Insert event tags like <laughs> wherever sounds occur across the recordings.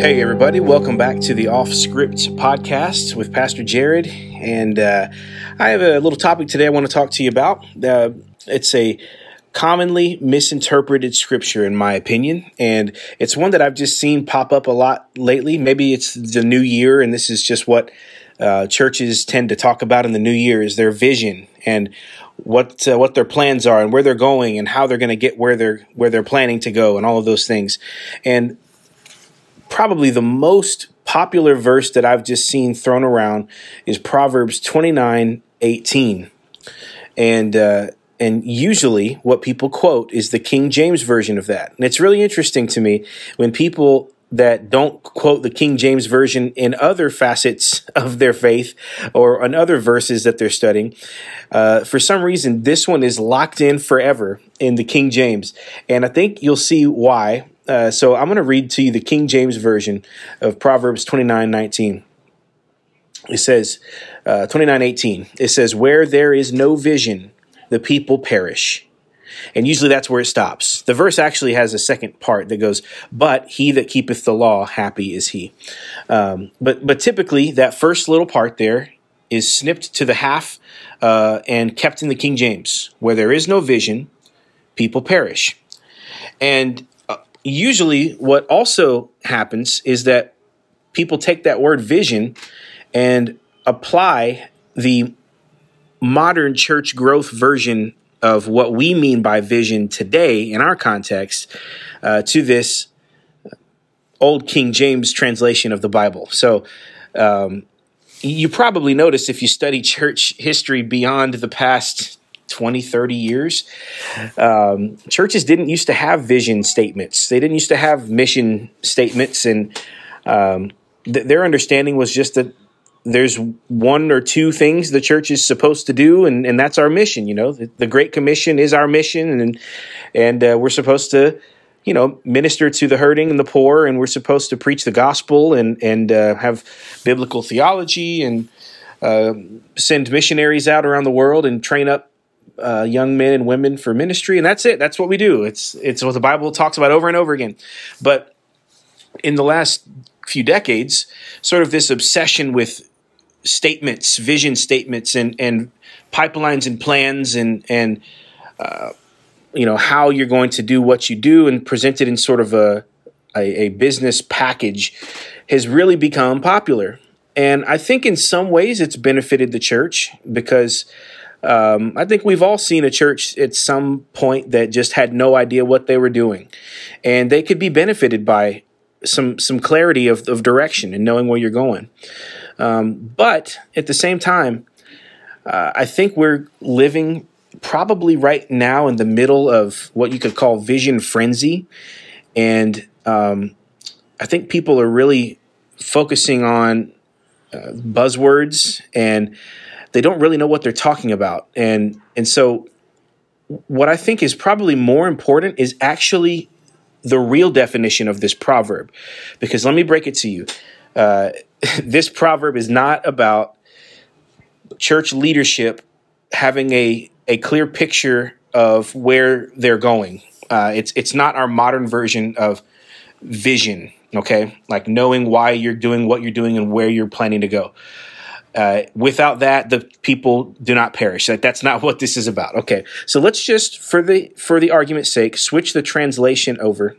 Hey, everybody, welcome back to the Off Script podcast with Pastor Jared. And uh, I have a little topic today I want to talk to you about. Uh, it's a commonly misinterpreted scripture, in my opinion. And it's one that I've just seen pop up a lot lately. Maybe it's the new year, and this is just what uh, churches tend to talk about in the new year is their vision and what uh, what their plans are and where they're going and how they're going to get where they're where they're planning to go and all of those things. And probably the most popular verse that I've just seen thrown around is Proverbs 29 18. And, uh, and usually what people quote is the King James version of that. And it's really interesting to me when people that don't quote the King James version in other facets of their faith or on other verses that they're studying. Uh, for some reason, this one is locked in forever in the King James. And I think you'll see why uh, so I'm going to read to you the King James Version of Proverbs 29 19. It says, uh, 29 18, it says, Where there is no vision, the people perish. And usually that's where it stops. The verse actually has a second part that goes, But he that keepeth the law, happy is he. Um, but, but typically, that first little part there is snipped to the half uh, and kept in the King James. Where there is no vision, people perish. And usually what also happens is that people take that word vision and apply the modern church growth version of what we mean by vision today in our context uh, to this old King James translation of the Bible. So, um, you probably notice if you study church history beyond the past 20, 30 years. Um, churches didn't used to have vision statements, they didn't used to have mission statements. And um, th- their understanding was just that there's one or two things the church is supposed to do, and, and that's our mission. You know, the, the Great Commission is our mission, and and uh, we're supposed to, you know, minister to the hurting and the poor, and we're supposed to preach the gospel and and uh, have biblical theology and uh, send missionaries out around the world and train up uh, young men and women for ministry, and that's it. That's what we do. It's it's what the Bible talks about over and over again. But in the last few decades, sort of this obsession with statements, vision statements, and and pipelines and plans, and and uh, you know how you're going to do what you do, and present it in sort of a, a, a business package, has really become popular. And I think in some ways it's benefited the church because um, I think we've all seen a church at some point that just had no idea what they were doing, and they could be benefited by some some clarity of, of direction and knowing where you're going. Um, but at the same time, uh, I think we're living probably right now in the middle of what you could call vision frenzy, and um, I think people are really focusing on uh, buzzwords and they don't really know what they're talking about. And and so what I think is probably more important is actually the real definition of this proverb. Because let me break it to you. Uh, <laughs> this proverb is not about church leadership having a, a clear picture of where they're going. Uh, it's it's not our modern version of vision, okay? Like knowing why you're doing what you're doing and where you're planning to go. Uh, without that, the people do not perish. Like that's not <laughs> what this is about. Okay, so let's just, for the for the argument's sake, switch the translation over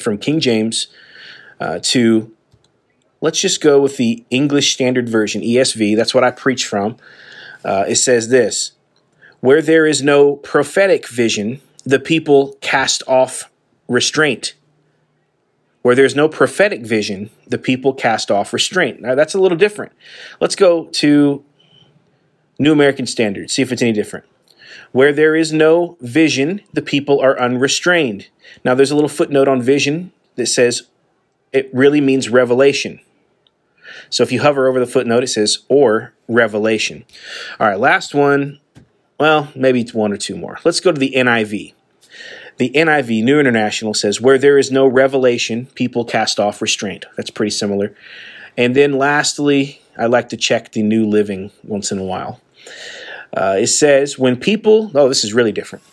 from King James uh, to let's just go with the English Standard Version (ESV). That's what I preach from. Uh, it says this: Where there is no prophetic vision, the people cast off restraint. Where there's no prophetic vision, the people cast off restraint. Now, that's a little different. Let's go to New American Standard, see if it's any different. Where there is no vision, the people are unrestrained. Now, there's a little footnote on vision that says it really means revelation. So if you hover over the footnote, it says or revelation. All right, last one. Well, maybe one or two more. Let's go to the NIV. The NIV, New International, says, Where there is no revelation, people cast off restraint. That's pretty similar. And then lastly, I like to check the New Living once in a while. Uh, it says, When people, oh, this is really different.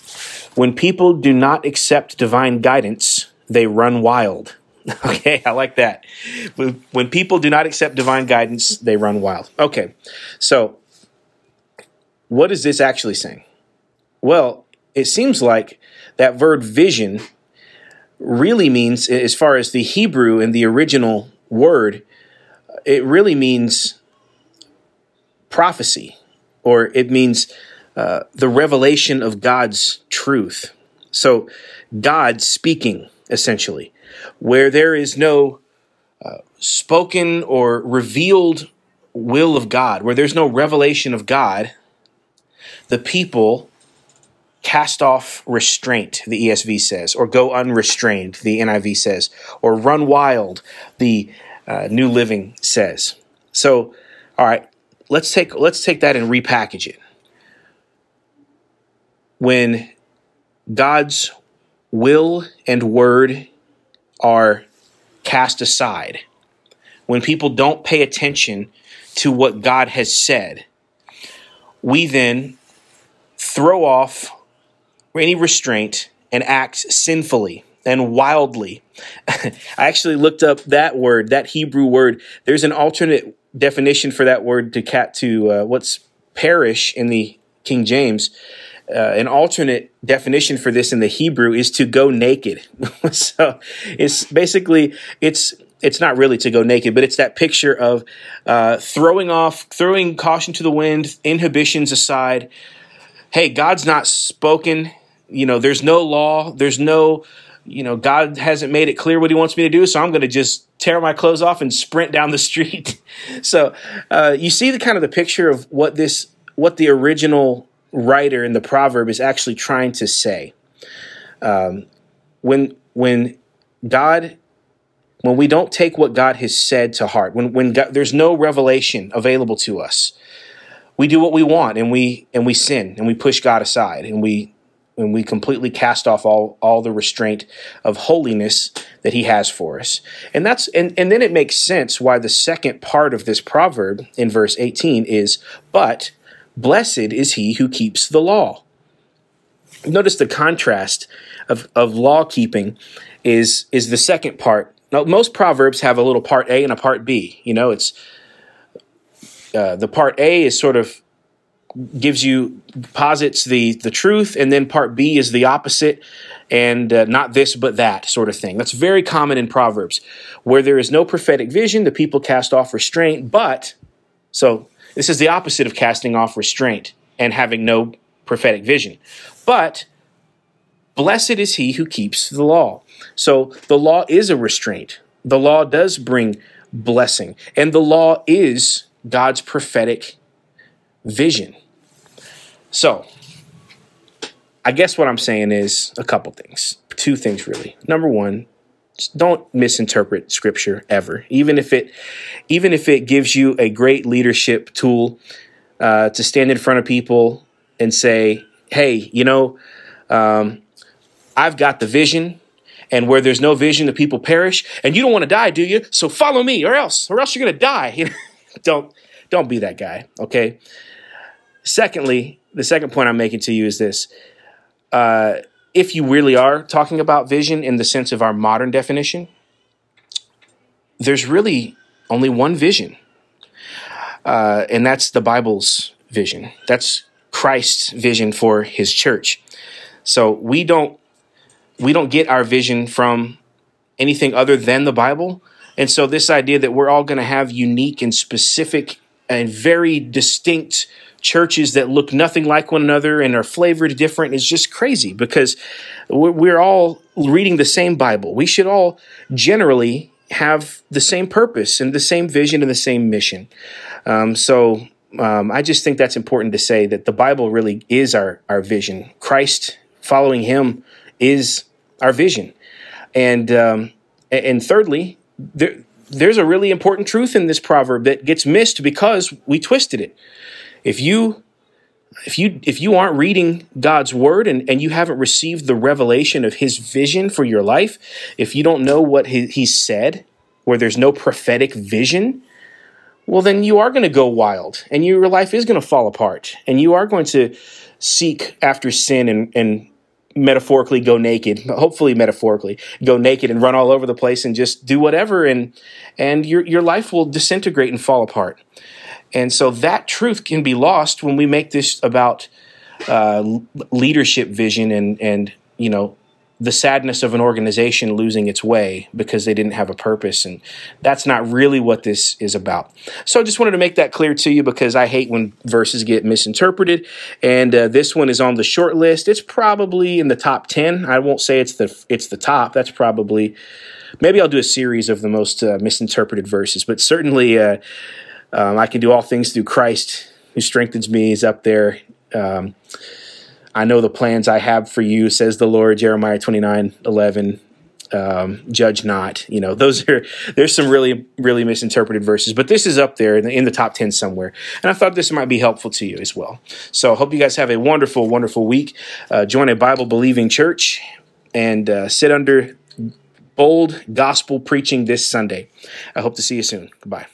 When people do not accept divine guidance, they run wild. <laughs> Okay, I like that. When people do not accept divine guidance, they run wild. Okay, so what is this actually saying? Well, it seems like that verb vision really means, as far as the Hebrew and the original word, it really means prophecy, or it means uh, the revelation of God's truth. So, God speaking, essentially, where there is no uh, spoken or revealed will of God, where there's no revelation of God, the people cast off restraint, the ESV says, or go unrestrained, the NIV says, or run wild, the uh, New Living says. So, all right, let's take let's take that and repackage it. When God's will and word are cast aside, when people don't pay attention to what God has said, we then throw off any restraint and act sinfully and wildly. <laughs> I actually looked up that word, that Hebrew word. There's an alternate definition for that word to cat to uh, what's perish in the King James. Uh, an alternate definition for this in the Hebrew is to go naked. <laughs> so it's basically it's it's not really to go naked, but it's that picture of uh, throwing off, throwing caution to the wind, inhibitions aside. Hey, God's not spoken. You know, there's no law. There's no, you know, God hasn't made it clear what He wants me to do. So I'm going to just tear my clothes off and sprint down the <laughs> street. so uh, you see the kind of the picture of what this, what the original writer in the proverb is actually trying to say. Um, when when God when we don't take what God has said to heart, when when God, there's no revelation available to us, we do what we want and we and we sin and we push God aside and we and we completely cast off all all the restraint of holiness that he has for us. And that's and, and then it makes sense why the second part of this proverb in verse 18 is but blessed is he who keeps the law. Notice the contrast of, of law keeping is is the second part. Now most proverbs have a little part A and a part B. You know, it's uh, the part A is sort of gives you posits the the truth, and then part B is the opposite, and uh, not this but that sort of thing. That's very common in Proverbs, where there is no prophetic vision, the people cast off restraint. But so this is the opposite of casting off restraint and having no prophetic vision. But blessed is he who keeps the law. So the law is a restraint. The law does bring blessing, and the law is God's prophetic vision. So, I guess what I'm saying is a couple things. Two things really. Number one, don't misinterpret scripture ever. Even if it even if it gives you a great leadership tool uh, to stand in front of people and say, "Hey, you know, um, I've got the vision." And where there's no vision, the people perish. And you don't want to die, do you? So follow me, or else, or else you're going to die. <laughs> don't don't be that guy. Okay. Secondly, the second point I'm making to you is this. Uh, if you really are talking about vision in the sense of our modern definition, there's really only one vision, uh, and that's the Bible's vision. That's Christ's vision for His church. So we don't we don't get our vision from anything other than the Bible. And so this idea that we're all going to have unique and specific and very distinct churches that look nothing like one another and are flavored different is just crazy because we're all reading the same Bible. We should all generally have the same purpose and the same vision and the same mission. Um, so um, I just think that's important to say that the Bible really is our, our vision. Christ, following Him, is our vision. And um, and thirdly, there, there's a really important truth in this proverb that gets missed because we twisted it. If you if you if you aren't reading God's word and, and you haven't received the revelation of his vision for your life, if you don't know what he, he said, where there's no prophetic vision, well then you are going to go wild and your life is going to fall apart and you are going to seek after sin and, and metaphorically go naked, hopefully metaphorically go naked and run all over the place and just do whatever and and your your life will disintegrate and fall apart. And so that truth can be lost when we make this about uh, leadership vision and and you know the sadness of an organization losing its way because they didn't have a purpose. And that's not really what this is about. So I just wanted to make that clear to you because I hate when verses get misinterpreted. And uh, this one is on the short list. It's probably in the top 10. I won't say it's the, it's the top. That's probably, maybe I'll do a series of the most uh, misinterpreted verses, but certainly uh, um, I can do all things through Christ who strengthens me is up there. Um, I know the plans I have for you, says the Lord, Jeremiah 29 11. Um, judge not. You know, those are, there's some really, really misinterpreted verses, but this is up there in the, in the top 10 somewhere. And I thought this might be helpful to you as well. So I hope you guys have a wonderful, wonderful week. Uh, join a Bible believing church and uh, sit under bold gospel preaching this Sunday. I hope to see you soon. Goodbye.